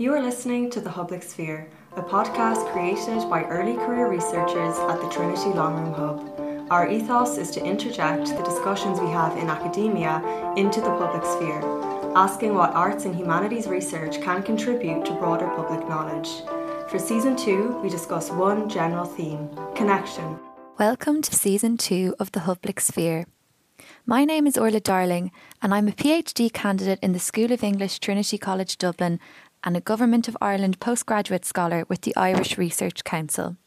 You are listening to The Public Sphere, a podcast created by early career researchers at the Trinity Long Room Hub. Our ethos is to interject the discussions we have in academia into the public sphere, asking what arts and humanities research can contribute to broader public knowledge. For season two, we discuss one general theme connection. Welcome to season two of The Public Sphere. My name is Orla Darling, and I'm a PhD candidate in the School of English, Trinity College Dublin, and a Government of Ireland postgraduate scholar with the Irish Research Council.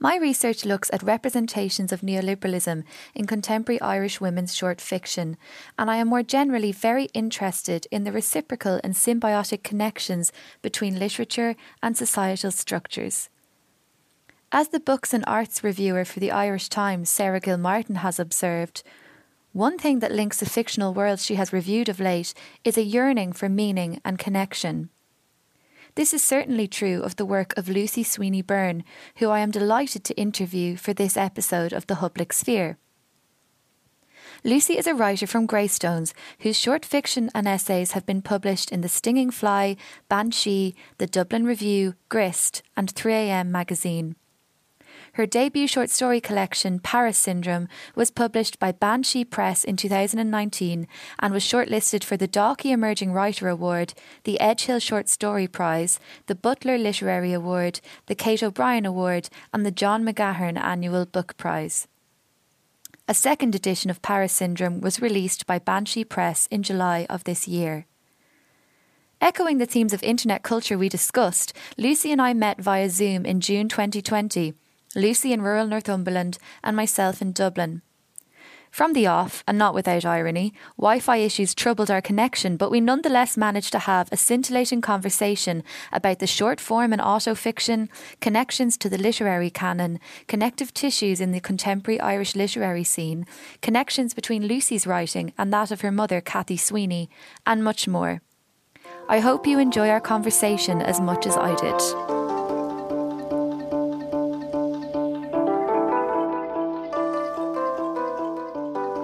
My research looks at representations of neoliberalism in contemporary Irish women's short fiction, and I am more generally very interested in the reciprocal and symbiotic connections between literature and societal structures. As the books and arts reviewer for the Irish Times, Sarah Gilmartin, has observed, one thing that links the fictional worlds she has reviewed of late is a yearning for meaning and connection. This is certainly true of the work of Lucy Sweeney Byrne, who I am delighted to interview for this episode of The Public Sphere. Lucy is a writer from Greystones whose short fiction and essays have been published in The Stinging Fly, Banshee, The Dublin Review, Grist, and 3am magazine. Her debut short story collection, Paris Syndrome, was published by Banshee Press in 2019 and was shortlisted for the Dalkey Emerging Writer Award, the Edge Hill Short Story Prize, the Butler Literary Award, the Kate O'Brien Award, and the John McGahern Annual Book Prize. A second edition of Paris Syndrome was released by Banshee Press in July of this year. Echoing the themes of internet culture we discussed, Lucy and I met via Zoom in June 2020 Lucy in rural Northumberland, and myself in Dublin. From the off, and not without irony, Wi Fi issues troubled our connection, but we nonetheless managed to have a scintillating conversation about the short form and autofiction, connections to the literary canon, connective tissues in the contemporary Irish literary scene, connections between Lucy's writing and that of her mother, Cathy Sweeney, and much more. I hope you enjoy our conversation as much as I did.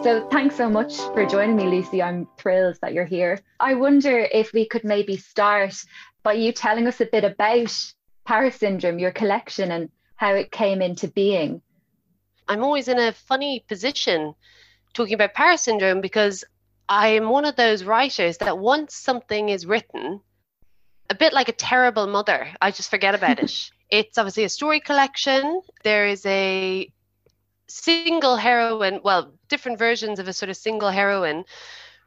So, thanks so much for joining me, Lucy. I'm thrilled that you're here. I wonder if we could maybe start by you telling us a bit about Paris Syndrome, your collection, and how it came into being. I'm always in a funny position talking about Paris Syndrome because I am one of those writers that once something is written, a bit like a terrible mother, I just forget about it. It's obviously a story collection. There is a single heroine, well, different versions of a sort of single heroine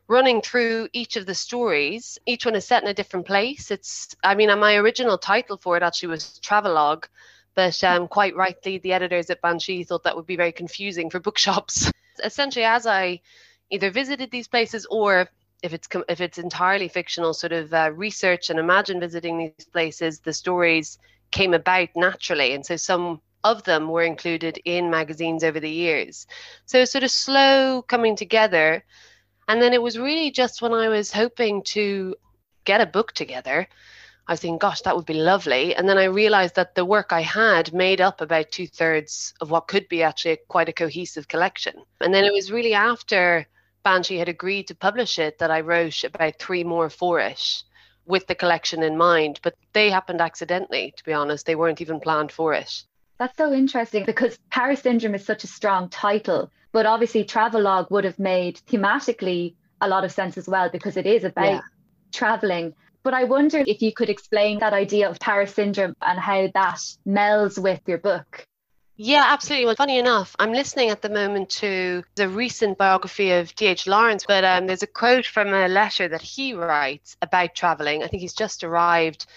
running through each of the stories. Each one is set in a different place. It's, I mean, my original title for it actually was Travelogue, but um, quite rightly, the editors at Banshee thought that would be very confusing for bookshops. Essentially, as I either visited these places or if it's if it's entirely fictional, sort of uh, research and imagine visiting these places, the stories came about naturally, and so some of them were included in magazines over the years. So sort of slow coming together. And then it was really just when I was hoping to get a book together, I was thinking, gosh, that would be lovely. And then I realized that the work I had made up about two thirds of what could be actually quite a cohesive collection. And then it was really after Banshee had agreed to publish it that I wrote about three more for it with the collection in mind. But they happened accidentally, to be honest. They weren't even planned for it. That's so interesting because Paris Syndrome is such a strong title, but obviously Travelogue would have made thematically a lot of sense as well because it is about yeah. traveling. But I wonder if you could explain that idea of Paris Syndrome and how that melds with your book. Yeah, absolutely. Well, funny enough, I'm listening at the moment to the recent biography of D.H. Lawrence, but um, there's a quote from a letter that he writes about traveling. I think he's just arrived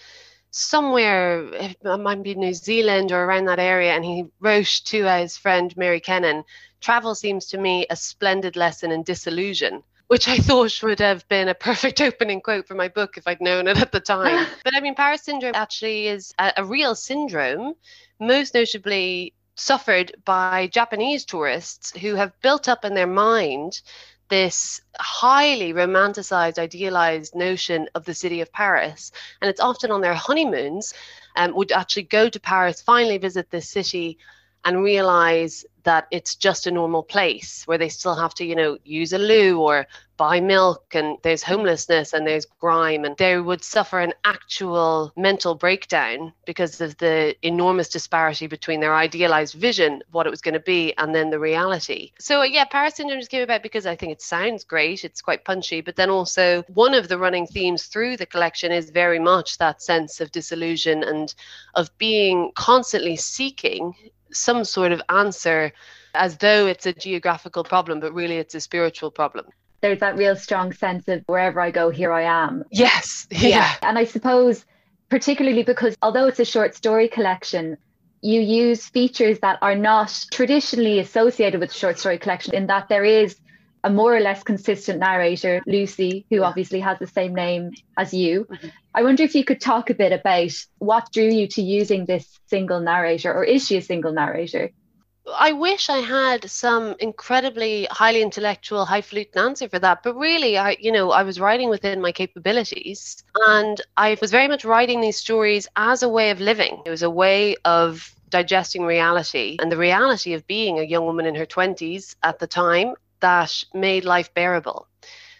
somewhere, it might be New Zealand or around that area, and he wrote to his friend Mary Cannan, travel seems to me a splendid lesson in disillusion. Which I thought would have been a perfect opening quote for my book if I'd known it at the time. but I mean, Paris syndrome actually is a, a real syndrome, most notably suffered by Japanese tourists who have built up in their mind this highly romanticized, idealized notion of the city of Paris. And it's often on their honeymoons, um, would actually go to Paris, finally visit this city, and realize that it's just a normal place where they still have to, you know, use a loo or buy milk and there's homelessness and there's grime. And they would suffer an actual mental breakdown because of the enormous disparity between their idealized vision of what it was going to be and then the reality. So yeah paris syndrome just came about because i think it sounds great it's quite punchy but then also one of the running themes through the collection is very much that sense of disillusion and of being constantly seeking some sort of answer as though it's a geographical problem, but really it's a spiritual problem. There's that real strong sense of wherever I go, here I am. Yes. Yeah. yeah. And I suppose, particularly because although it's a short story collection, you use features that are not traditionally associated with short story collection in that there is a more or less consistent narrator, Lucy, who obviously has the same name as you. Mm-hmm. I wonder if you could talk a bit about what drew you to using this single narrator, or is she a single narrator? I wish I had some incredibly highly intellectual, highfalutin answer for that. But really, I, you know, I was writing within my capabilities, and I was very much writing these stories as a way of living. It was a way of digesting reality and the reality of being a young woman in her 20s at the time that made life bearable.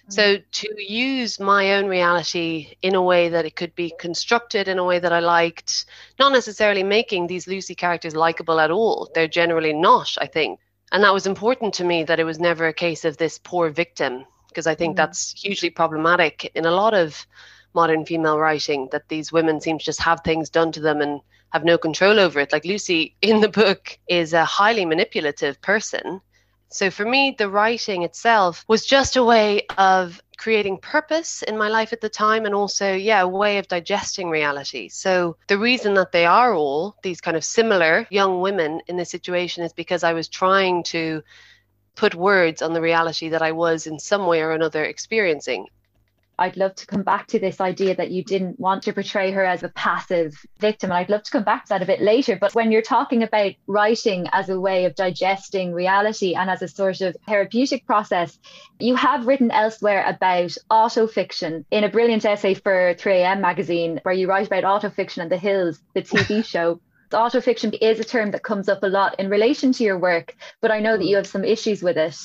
So, mm. to use my own reality in a way that it could be constructed in a way that I liked, not necessarily making these Lucy characters likable at all. They're generally not, I think. And that was important to me that it was never a case of this poor victim, because I think mm. that's hugely problematic in a lot of modern female writing that these women seem to just have things done to them and have no control over it. Like Lucy in the book is a highly manipulative person so for me, the writing itself was just a way of creating purpose in my life at the time and also yeah a way of digesting reality. So the reason that they are all these kind of similar young women in this situation is because i was trying to put words on the reality that i was in some way or another experiencing I'd love to come back to this idea that you didn't want to portray her as a passive victim. And I'd love to come back to that a bit later. But when you're talking about writing as a way of digesting reality and as a sort of therapeutic process, you have written elsewhere about autofiction in a brilliant essay for 3am magazine, where you write about autofiction and the Hills, the TV show autofiction is a term that comes up a lot in relation to your work, but I know that hmm. you have some issues with it.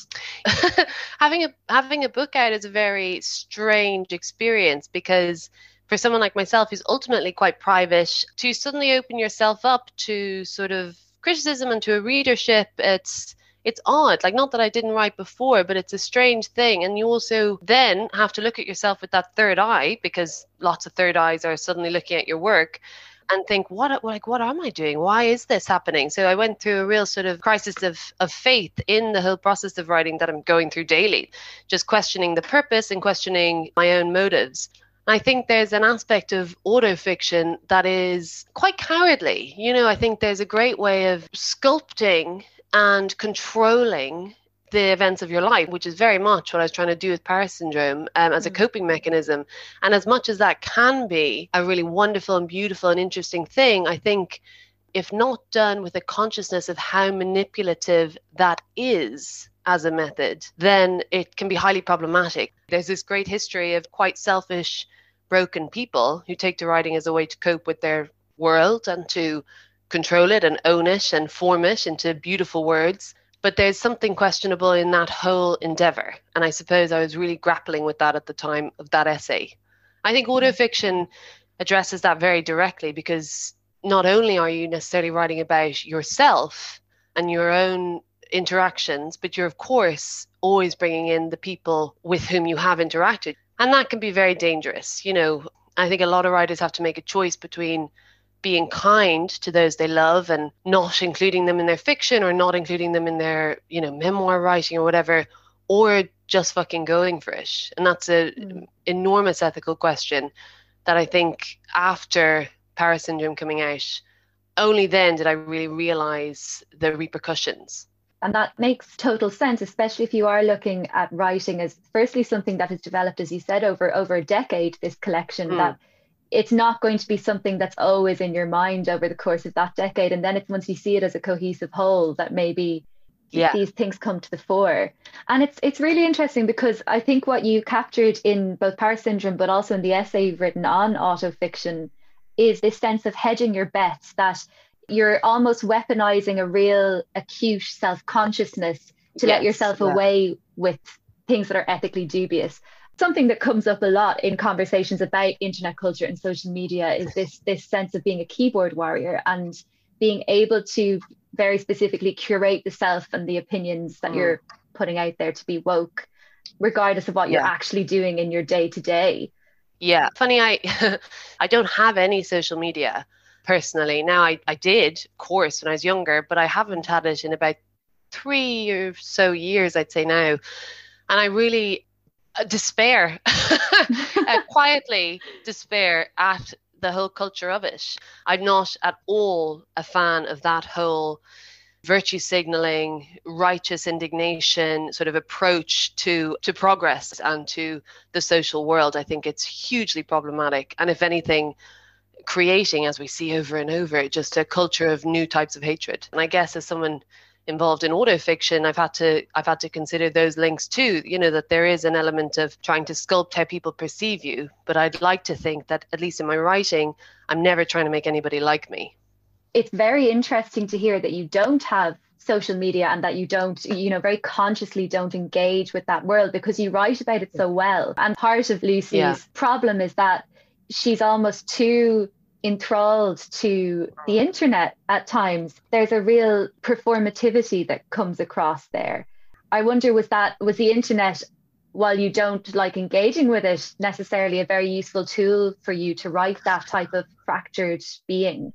having a having a book out is a very strange experience because for someone like myself who's ultimately quite private, to suddenly open yourself up to sort of criticism and to a readership, it's it's odd. Like not that I didn't write before, but it's a strange thing. And you also then have to look at yourself with that third eye because lots of third eyes are suddenly looking at your work and think what like what am i doing? Why is this happening? So i went through a real sort of crisis of of faith in the whole process of writing that i'm going through daily just questioning the purpose and questioning my own motives. I think there's an aspect of autofiction that is quite cowardly. You know, I think there's a great way of sculpting and controlling the events of your life, which is very much what I was trying to do with Paris syndrome um, as a mm. coping mechanism. And as much as that can be a really wonderful and beautiful and interesting thing, I think if not done with a consciousness of how manipulative that is as a method, then it can be highly problematic. There's this great history of quite selfish, broken people who take to writing as a way to cope with their world and to control it and own it and form it into beautiful words but there's something questionable in that whole endeavor. And I suppose I was really grappling with that at the time of that essay. I think mm-hmm. autofiction addresses that very directly because not only are you necessarily writing about yourself and your own interactions, but you're, of course, always bringing in the people with whom you have interacted. And that can be very dangerous. You know, I think a lot of writers have to make a choice between being kind to those they love and not including them in their fiction or not including them in their you know memoir writing or whatever or just fucking going for it and that's a mm. enormous ethical question that i think after paris syndrome coming out only then did i really realize the repercussions and that makes total sense especially if you are looking at writing as firstly something that has developed as you said over over a decade this collection mm. that it's not going to be something that's always in your mind over the course of that decade. And then it's once you see it as a cohesive whole that maybe yeah. these things come to the fore. And it's it's really interesting because I think what you captured in both Paris Syndrome, but also in the essay you've written on autofiction, is this sense of hedging your bets that you're almost weaponizing a real acute self-consciousness to yes, let yourself yeah. away with things that are ethically dubious something that comes up a lot in conversations about internet culture and social media is this this sense of being a keyboard warrior and being able to very specifically curate the self and the opinions that mm. you're putting out there to be woke regardless of what yeah. you're actually doing in your day to day yeah. Funny i i don't have any social media personally. Now I, I did of course when i was younger but i haven't had it in about three or so years i'd say now. And i really despair uh, quietly despair at the whole culture of it. I'm not at all a fan of that whole virtue signaling, righteous indignation sort of approach to to progress and to the social world. I think it's hugely problematic. And if anything, creating, as we see over and over, just a culture of new types of hatred. And I guess as someone involved in autofiction i've had to i've had to consider those links too you know that there is an element of trying to sculpt how people perceive you. But i'd like to think that at least in my writing i'm never trying to make anybody like me. It's very interesting to hear that you don't have social media and that you don't you know very consciously don't engage with that world because you write about it so well. And part of lucy's yeah. problem is that she's almost too enthralled to the internet at times. There's a real performativity that comes across there. I wonder was that was the internet while you don't like engaging with it necessarily a very useful tool for you to write that type of fractured being?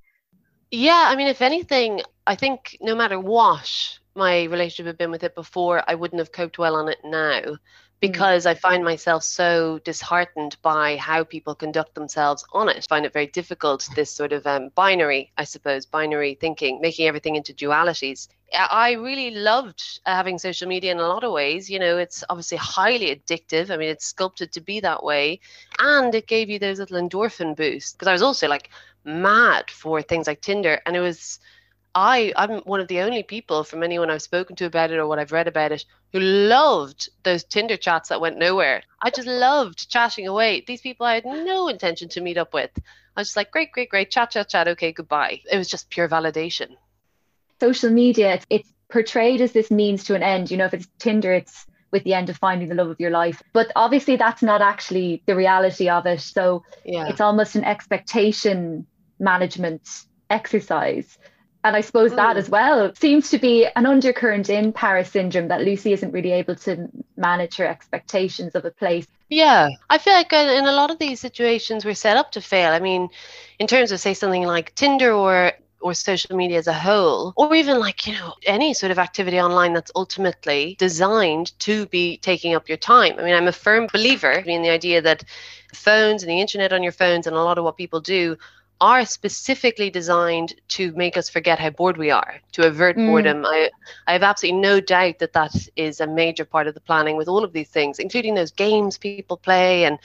Yeah, I mean if anything, I think no matter what my relationship had been with it before, I wouldn't have coped well on it now. Mm. because mm. I find myself so disheartened by how people conduct themselves on it. I find it very difficult, this sort of um, binary, I suppose, binary thinking, making everything into dualities. I really loved having social media in a lot of ways. You know, it's obviously highly addictive. I mean, it's sculpted to be that way. And it gave you those little endorphin boosts. Because I was also like mad for things like Tinder. And it was I I'm one of the only people from anyone I've spoken to about it or what I've read about it who loved those Tinder chats that went nowhere. I just loved chatting away. These people I had no intention to meet up with. I was just like, great, great, great, chat, chat, chat. Okay, goodbye. It was just pure validation. Social media, it's, it's portrayed as this means to an end. You know, if it's Tinder, it's with the end of finding the love of your life. But obviously, that's not actually the reality of it. So yeah. it's almost an expectation management exercise. And I suppose mm. that as well seems to be an undercurrent in Paris syndrome that Lucy isn't really able to manage her expectations of a place. Yeah, I feel like in a lot of these situations we're set up to fail. I mean, in terms of say something like Tinder or or social media as a whole, or even like, you know, any sort of activity online that's ultimately designed to be taking up your time. I mean, I'm a firm believer in the idea that phones and the internet on your phones and a lot of what people do are specifically designed to make us forget how bored we are, to avert mm. boredom. I, I have absolutely no doubt that that is a major part of the planning with all of these things, including those games people play. And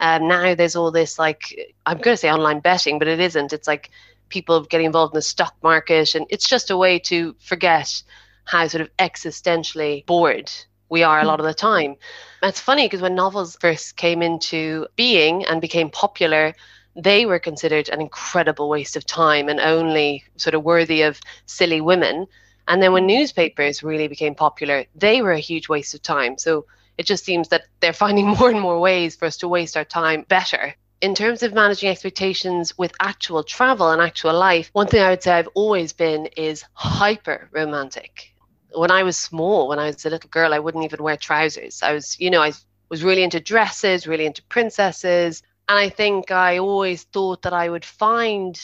um, now there's all this, like, I'm going to say online betting, but it isn't. It's like people getting involved in the stock market. And it's just a way to forget how sort of existentially bored we are a lot of the time. And it's funny because when novels first came into being and became popular, they were considered an incredible waste of time and only sort of worthy of silly women. And then when mm. newspapers really became popular, they were a huge waste of time. So it just seems that they're finding more and more ways for us to waste our time better. In terms of managing expectations with actual travel and actual life, one thing I would say I've always been is hyper romantic. When I was small, when I was a little girl, I wouldn't even wear trousers. I was, you know, I was really into dresses, really into princesses. And I think I always thought that I would find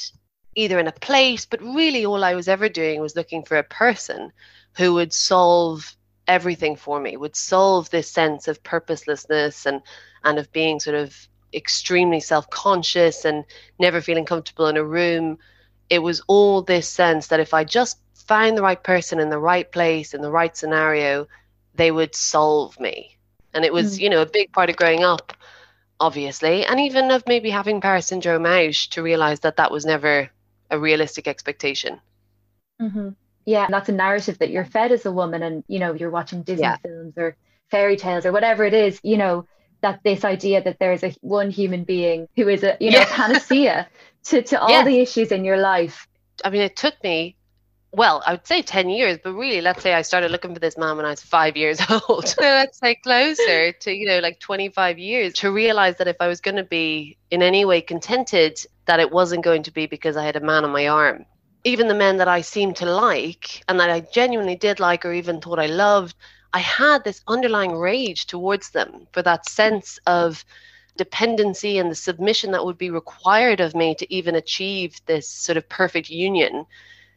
either in a place, but really all I was ever doing was looking for a person who would solve everything for me, would solve this sense of purposelessness and, and of being sort of extremely self conscious and never feeling comfortable in a room. It was all this sense that if I just found the right person in the right place, in the right scenario, they would solve me. And it was, mm. you know, a big part of growing up obviously, and even of maybe having Paris syndrome out to realize that that was never a realistic expectation. Mm-hmm. Yeah, that's a narrative that you're fed as a woman, and you know you're watching Disney yeah. films or fairy tales or whatever it is. You know that this idea that there is a one human being who is a you know yeah. panacea to to all yeah. the issues in your life. I mean, it took me well, I would say 10 years, but really, let's say I started looking for this man when I was five years old. so let's say closer to, you know, like 25 years to realize that if I was going to be in any way contented, that it wasn't going to be because I had a man on my arm. Even the men that I seemed to like and that I genuinely did like or even thought I loved, I had this underlying rage towards them for that sense of dependency and the submission that would be required of me to even achieve this sort of perfect union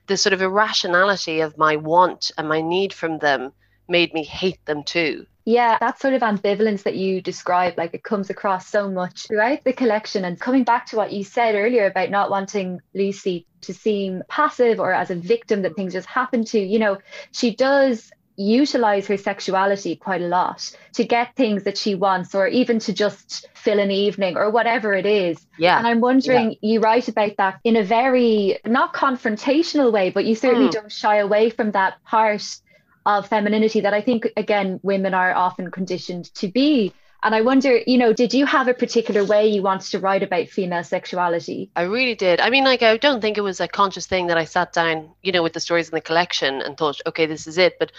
the sort of irrationality of my want and my need from them made me hate them too. Yeah, that sort of ambivalence that you describe, like it comes across so much throughout the collection. And coming back to what you said earlier about not wanting Lucy to seem passive or as a victim that things just happen to, you know, she does utilize her sexuality quite a lot to get things that she wants or even to just fill an evening or whatever it is. Yeah. And I'm wondering, yeah. you write about that in a very not confrontational way, but you certainly mm. don't shy away from that part of femininity that I think, again, women are often conditioned to be. And I wonder, you know, did you have a particular way you wanted to write about female sexuality? I really did. I mean, like, I don't think it was a conscious thing that I sat down, you know, with the stories in the collection and thought, okay, this is it. But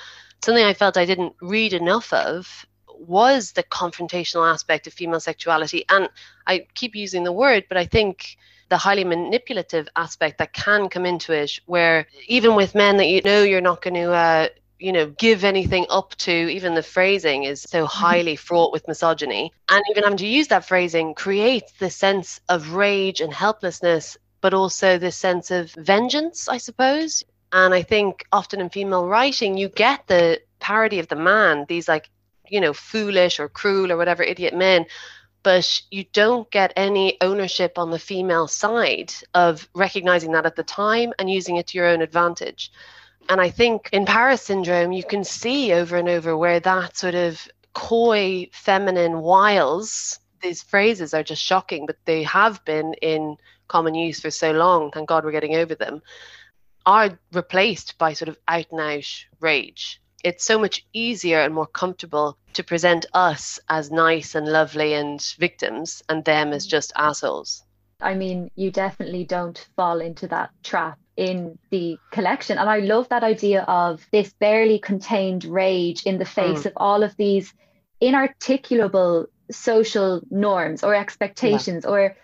something I felt I didn't read enough of was the confrontational aspect of female sexuality. And I keep using the word, but I think the highly manipulative aspect that can come into it, where even with men that you know you're not going to, uh, you know, give anything up to, even the phrasing is so mm-hmm. highly fraught with misogyny. And even having to use that phrasing creates this sense of rage and helplessness, but also this sense of vengeance, I suppose. And I think often in female writing, you get the parody of the man, these like, you know, foolish or cruel or whatever idiot men, but you don't get any ownership on the female side of recognizing that at the time and using it to your own advantage. And I think in Paris syndrome, you can see over and over where that sort of coy, feminine wiles, these phrases are just shocking, but they have been in common use for so long. Thank God we're getting over them are replaced by sort of out and out rage. It's so much easier and more comfortable to present us as nice and lovely and victims and them as just assholes. I mean, you definitely don't fall into that trap in the collection. And I love that idea of this barely contained rage in the face mm. of all of these inarticulable social norms or expectations yeah. or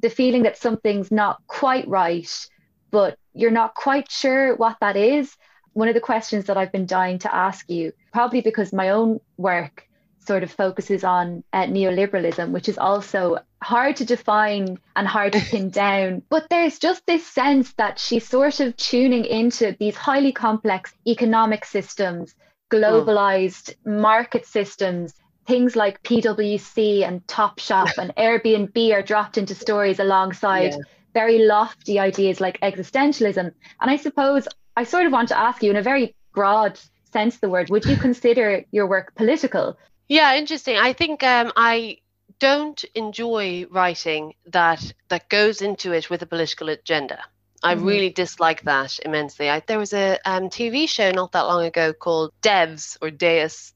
the feeling that something's not quite right but you're not quite sure what that is. One of the questions that I've been dying to ask you, probably because my own work sort of focuses on uh, neoliberalism, which is also hard to define and hard to pin down. But there's just this sense that she's sort of tuning into these highly complex economic systems, globalized mm. market systems. Things like PwC and Topshop and Airbnb are dropped into stories alongside yeah very lofty ideas like existentialism. And I suppose I sort of want to ask you in a very broad sense the word, would you consider your work political? Yeah, interesting. I think um, I don't enjoy writing that that goes into it with a political agenda. I mm-hmm. really dislike that immensely. I, there was a um, TV show not that long ago called Devs or Deus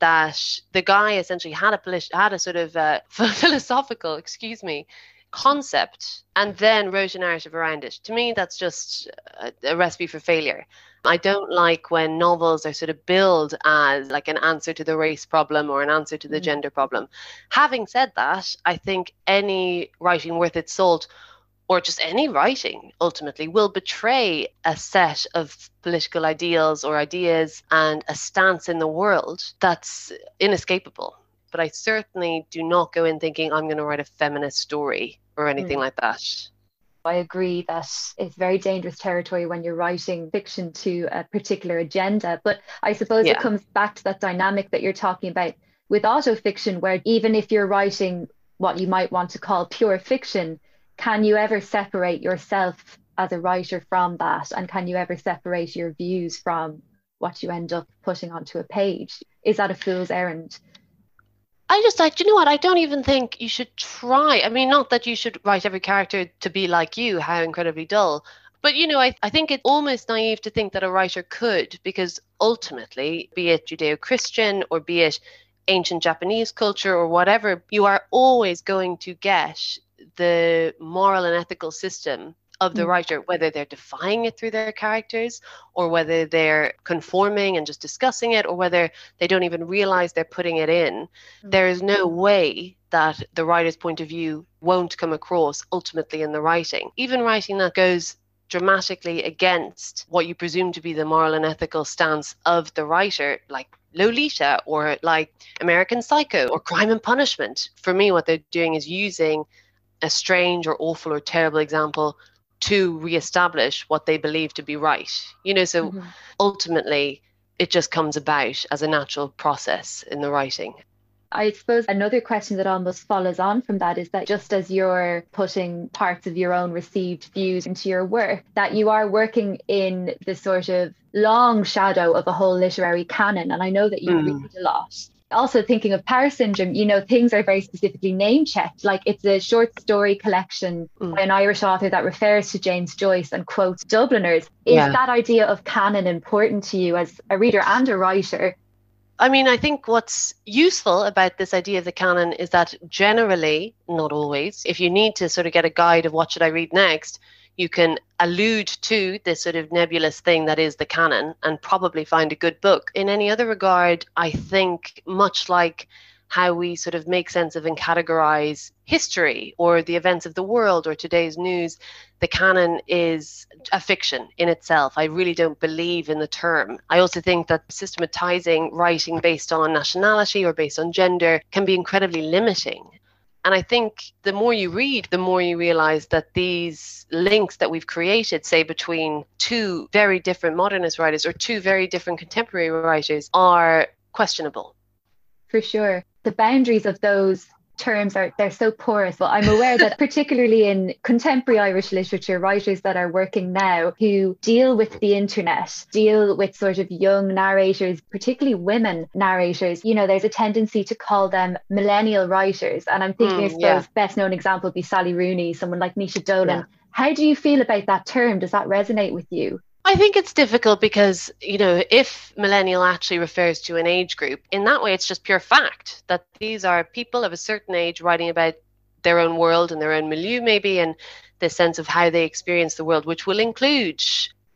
that the guy essentially had a had a sort of uh, philosophical, excuse me, concept and then wrote a narrative around it. To me, that's just a, a, recipe for failure. I don't like when novels are sort of billed as like an answer to the race problem or an answer to the mm. gender problem. Having said that, I think any writing worth its salt or just any writing ultimately will betray a set of political ideals or ideas and a stance in the world that's inescapable but I certainly do not go in thinking I'm going to write a feminist story or anything mm. like that. I agree that it's very dangerous territory when you're writing fiction to a particular agenda. But I suppose yeah. it comes back to that dynamic that you're talking about with autofiction, where even if you're writing what you might want to call pure fiction, can you ever separate yourself as a writer from that? And can you ever separate your views from what you end up putting onto a page? Is that a fool's errand? I just like, you know what? I don't even think you should try. I mean, not that you should write every character to be like you, how incredibly dull. But, you know, I, I think it's almost naive to think that a writer could, because ultimately, be it Judeo Christian or be it ancient Japanese culture or whatever, you are always going to get the moral and ethical system of the mm. writer, whether they're defying it through their characters or whether they're conforming and just discussing it or whether they don't even realize they're putting it in. Mm. There is no way that the writer's point of view won't come across ultimately in the writing. Even writing that goes dramatically against what you presume to be the moral and ethical stance of the writer, like Lolita or like American Psycho or Crime and Punishment. For me, what they're doing is using a strange or awful or terrible example to reestablish what they believe to be right. You know, so mm-hmm. ultimately it just comes about as a natural process in the writing. I suppose another question that almost follows on from that is that just as you're putting parts of your own received views into your work, that you are working in the sort of long shadow of a whole literary canon. And I know that you mm. read a lot. Also, thinking of Paris Syndrome, you know, things are very specifically name checked. Like it's a short story collection mm. by an Irish author that refers to James Joyce and quotes Dubliners. Is yeah. that idea of canon important to you as a reader and a writer? I mean, I think what's useful about this idea of the canon is that generally, not always, if you need to sort of get a guide of what should I read next, you can allude to this sort of nebulous thing that is the canon and probably find a good book. In any other regard, I think much like how we sort of make sense of and categorize history or the events of the world or today's news, the canon is a fiction in itself. I really don't believe in the term. I also think that systematizing writing based on nationality or based on gender can be incredibly limiting. And I think the more you read, the more you realize that these links that we've created, say, between two very different modernist writers or two very different contemporary writers, are questionable. For sure the boundaries of those terms are they're so porous but i'm aware that particularly in contemporary irish literature writers that are working now who deal with the internet deal with sort of young narrators particularly women narrators you know there's a tendency to call them millennial writers. And i'm thinking mm, i suppose yeah. best known example would be sally rooney someone like Naoise Dolan. Yeah. how do you feel about that term? Does that resonate with you I think it's difficult because, you know, if millennial actually refers to an age group, in that way, it's just pure fact that these are people of a certain age writing about their own world and their own milieu, maybe, and the sense of how they experience the world, which will include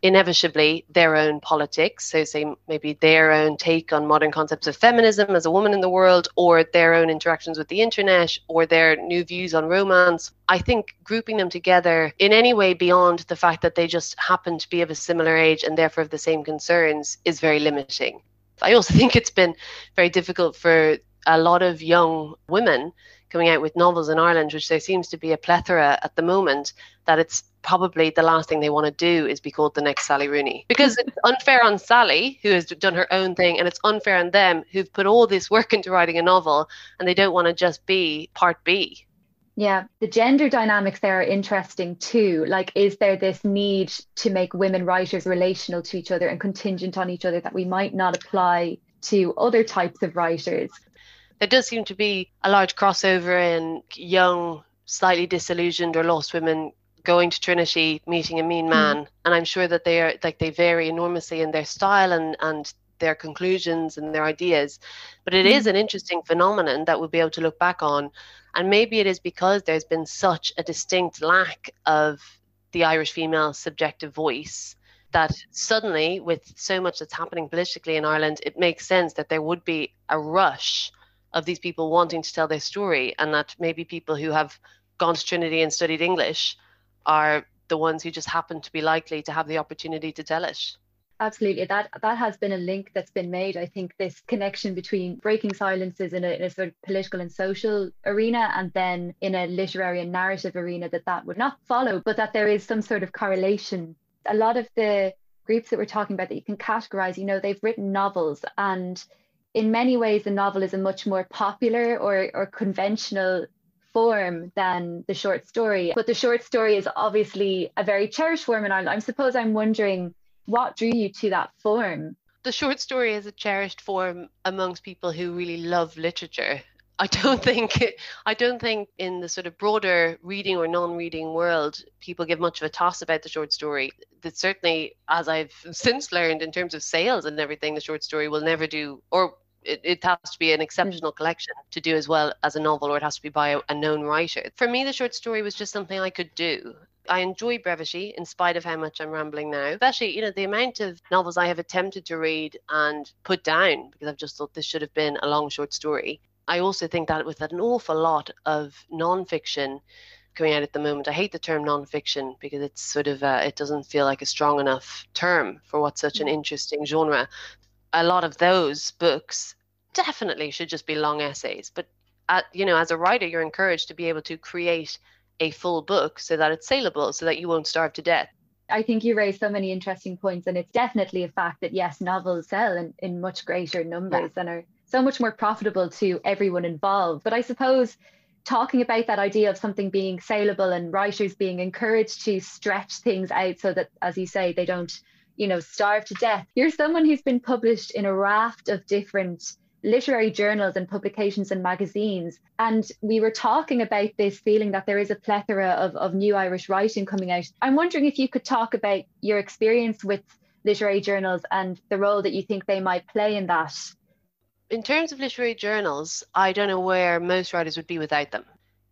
inevitably their own politics. So, say maybe their own take on modern concepts of feminism as a woman in the world, or their own interactions with the internet, or their new views on romance. I think grouping them together in any way beyond the fact that they just happen to be of a similar age and therefore of the same concerns is very limiting. I also think it's been very difficult for a lot of young women coming out with novels in Ireland, which there seems to be a plethora at the moment, that it's probably the last thing they want to do is be called the next Sally Rooney. Because it's unfair on Sally, who has done her own thing, and it's unfair on them who've put all this work into writing a novel and they don't want to just be part B. Yeah, the gender dynamics there are interesting too. Like, is there this need to make women writers relational to each other and contingent on each other that we might not apply to other types of writers? There does seem to be a large crossover in young, slightly disillusioned or lost women going to Trinity, meeting a mean hmm. man, mm. and I'm sure that they are like they vary enormously in their style and and their conclusions and their ideas. But it mm. is an interesting phenomenon that we'll be able to look back on, and maybe it is because there's been such a distinct lack of the Irish female subjective voice that suddenly, with so much that's happening politically in Ireland, it makes sense that there would be a rush of these people wanting to tell their story, and that maybe people who have gone to Trinity and studied English are the ones who just happen to be likely to have the opportunity to tell it. Absolutely. That that has been a link that's been made. I think this connection between breaking silences in a, in a, sort of political and social arena and then in a literary and narrative arena that that would not follow but that there is some sort of correlation. A lot of the groups that we're talking about that you can categorize you know they've written novels and in many ways the novel is a much more popular or, or conventional form than the short story. But the short story is obviously a very cherished form in Ireland. I suppose I'm wondering what drew you to that form? The short story is a cherished form amongst people who really love literature. I don't think I don't think in the sort of broader reading or non-reading world people give much of a toss about the short story. That certainly, as I've since learned in terms of sales and everything, the short story will never do or it, it has to be an exceptional collection to do as well as a novel or it has to be by a, a known writer for me the short story was just something i could do I enjoy brevity in spite of how much I'm rambling now. Especially, you know, the amount of novels I have attempted to read and put down because I've just thought this should have been a long short story. I also think that with an awful lot of nonfiction coming out at the moment, I hate the term nonfiction because it's sort of uh, it doesn't feel like a strong enough term for what's such an mm. interesting genre. A lot of those books definitely should just be long essays, but at, you know, as a writer, you're encouraged to be able to create a full book so that it's saleable, so that you won't starve to death. I think you raised so many interesting points, and it's definitely a fact that yes, novels sell in, in much greater numbers yeah. and are so much more profitable to everyone involved. But I suppose talking about that idea of something being saleable and writers being encouraged to stretch things out so that, as you say, they don't, you know, starve to death. You're someone who's been published in a raft of different literary journals and publications and magazines. And we were talking about this feeling that there is a plethora of, of new Irish writing coming out. I'm wondering if you could talk about your experience with literary journals and the role that you think they might play in that. In terms of literary journals, I don't know where most writers would be without them.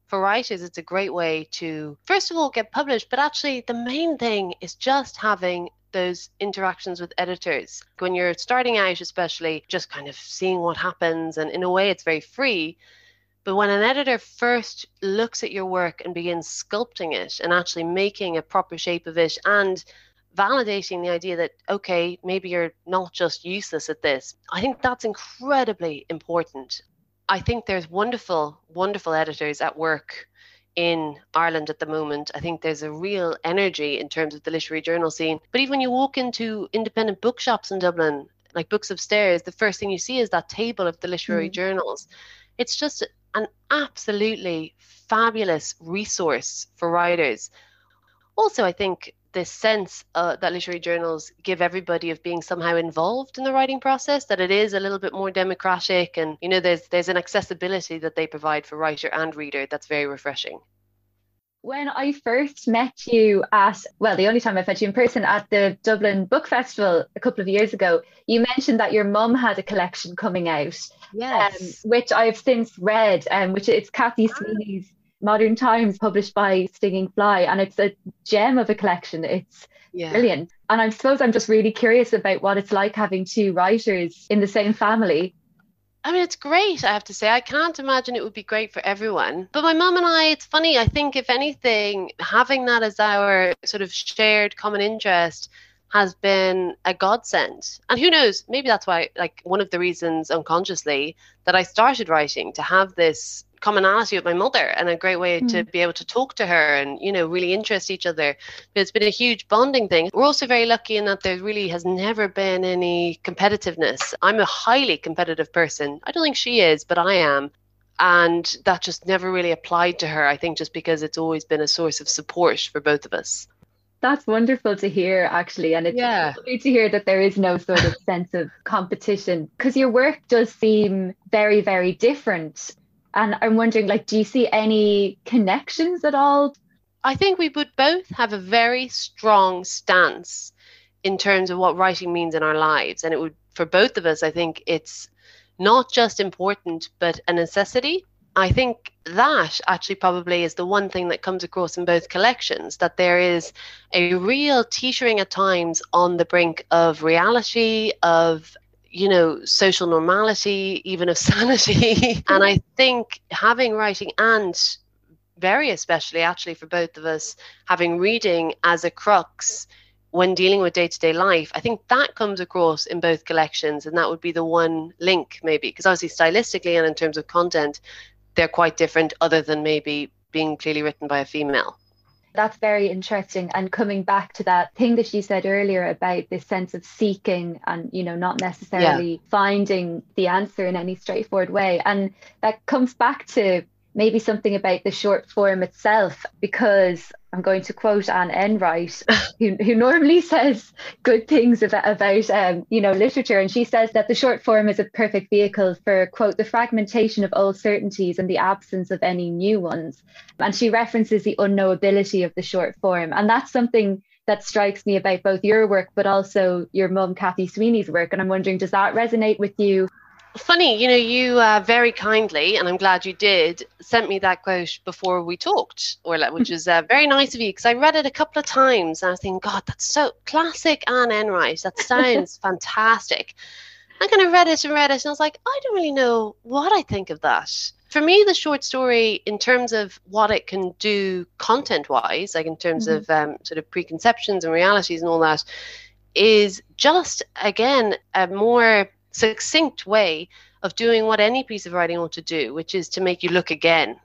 For writers, it's a great way to, first of all, get published, but actually, the main thing is just having those interactions with editors. When you're starting out, especially, just kind of seeing what happens, and in a way, it's very free. But when an editor first looks at your work and begins sculpting it and actually making a proper shape of it and validating the idea that, okay, maybe you're not just useless at this, I think that's incredibly important. I think there's wonderful, wonderful editors at work in Ireland at the moment. I think there's a real energy in terms of the literary journal scene. But even when you walk into independent bookshops in Dublin, like Books Upstairs, the first thing you see is that table of the literary mm. journals. It's just an absolutely fabulous resource for writers. Also, I think this sense uh, that literary journals give everybody of being somehow involved in the writing process that it is a little bit more democratic and you know there's there's an accessibility that they provide for writer and reader that's very refreshing when I first met you at, well, the only time I met you in person at the Dublin Book Festival a couple of years ago, you mentioned that your mum had a collection coming out. Yes. Um, which I've since read, um, which it's Cathy ah. Sweeney's Modern Times, published by Stinging Fly, and it's a gem of a collection. It's yeah. brilliant. And I suppose I'm just really curious about what it's like having two writers in the same family. I mean, it's great, I have to say. I can't imagine it would be great for everyone. But my mum and I, it's funny, I think, if anything, having that as our sort of shared common interest has been a godsend. And who knows, maybe that's why, like, one of the reasons unconsciously that I started writing to have this commonality with my mother and a great way mm. to be able to talk to her and you know really interest each other it's been a huge bonding thing we're also very lucky in that there really has never been any competitiveness i'm a highly competitive person i don't think she is but i am and that just never really applied to her i think just because it's always been a source of support for both of us that's wonderful to hear, actually. And it's yeah. lovely to hear that there is no sort of sense of competition because your work does seem very, very different. And I'm wondering, like, do you see any connections at all? I think we would both have a very strong stance in terms of what writing means in our lives. And it would, for both of us, I think it's not just important, but a necessity. I think that actually probably is the one thing that comes across in both collections that there is a real teetering at times on the brink of reality, of you know, social normality, even of sanity. and I think having writing and very especially actually for both of us having reading as a crux when dealing with day-to-day life i think that comes across in both collections and that would be the one link maybe because obviously stylistically and in terms of content they're quite different other than maybe being clearly written by a female that's very interesting. And coming back to that thing that you said earlier about this sense of seeking and, you know, not necessarily yeah. finding the answer in any straightforward way. And that comes back to maybe something about the short form itself, because I'm going to quote Anne Enright, who, who normally says good things about, about um, you know, literature. And she says that the short form is a perfect vehicle for, quote, the fragmentation of old certainties and the absence of any new ones. And she references the unknowability of the short form. And that's something that strikes me about both your work, but also your mum, Cathy Sweeney's work. And I'm wondering, does that resonate with you? Funny, you know, you uh, very kindly, and I'm glad you did, sent me that quote before we talked, Orla, which is uh, very nice of you because I read it a couple of times and I think, God, that's so classic Anne Enright. That sounds fantastic. I kind of read it and read it, and I was like, I don't really know what I think of that. For me, the short story, in terms of what it can do content wise, like in terms mm-hmm. of um, sort of preconceptions and realities and all that, is just, again, a more succinct way of doing what any piece of writing ought to do, which is to make you look again.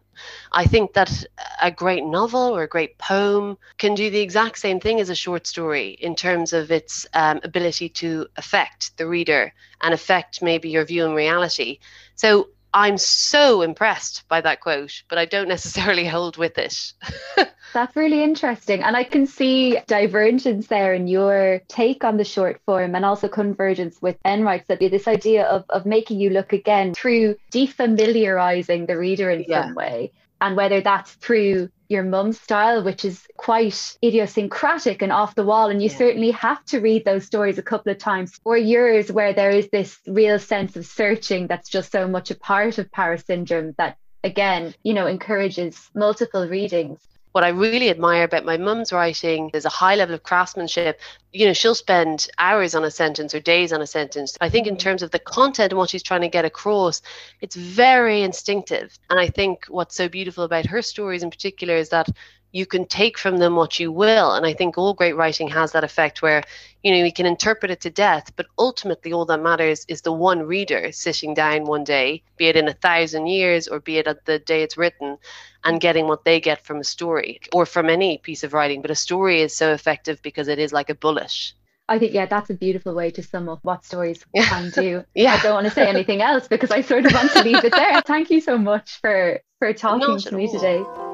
I think that a great novel or a great poem can do the exact same thing as a short story in terms of its um, ability to affect the reader and affect maybe your view in reality. So I'm so impressed by that quote, but I don't necessarily hold with it. That's really interesting. And I can see divergence there in your take on the short form and also convergence with Enright's that this idea of, of making you look again through defamiliarizing the reader in yeah. some way. And whether that's through your mum's style, which is quite idiosyncratic and off the wall. And you yeah. certainly have to read those stories a couple of times, or yours, where there is this real sense of searching that's just so much a part of Paris syndrome that, again, you know, encourages multiple readings what I really admire about my mum's writing is a high level of craftsmanship. You know, she'll spend hours on a sentence or days on a sentence. I think, in mm. terms of the content and what she's trying to get across, it's very instinctive. And I think what's so beautiful about her stories in particular is that you can take from them what you will. And I think all great writing has that effect where, you know, you can interpret it to death, but ultimately all that matters is the one reader sitting down one day, be it in a thousand years or be it at the day it's written, and getting what they get from a story or from any piece of writing. But a story is so effective because it is like a bullet. I think, yeah, that's a beautiful way to sum up what stories yeah. can do. yeah. I don't want to say anything else because I sort of want to leave it there. Thank you so much for, for talking Not to me all. today.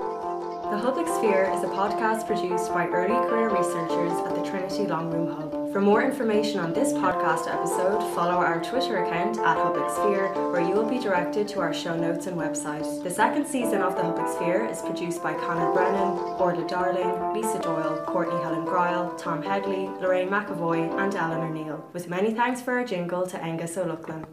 The Public Sphere is a podcast produced by early career researchers at the Trinity Long Room Hub. For more information on this podcast episode, follow our Twitter account at Public Sphere, where you will be directed to our show notes and website. The second season of The Public Sphere is produced by Conor Brennan, Orla Darling, Lisa Doyle, Courtney Helen Gryle, Tom Hegley, Lorraine McAvoy, and Alan O'Neill, with many thanks for our jingle to Angus O'Loughlin.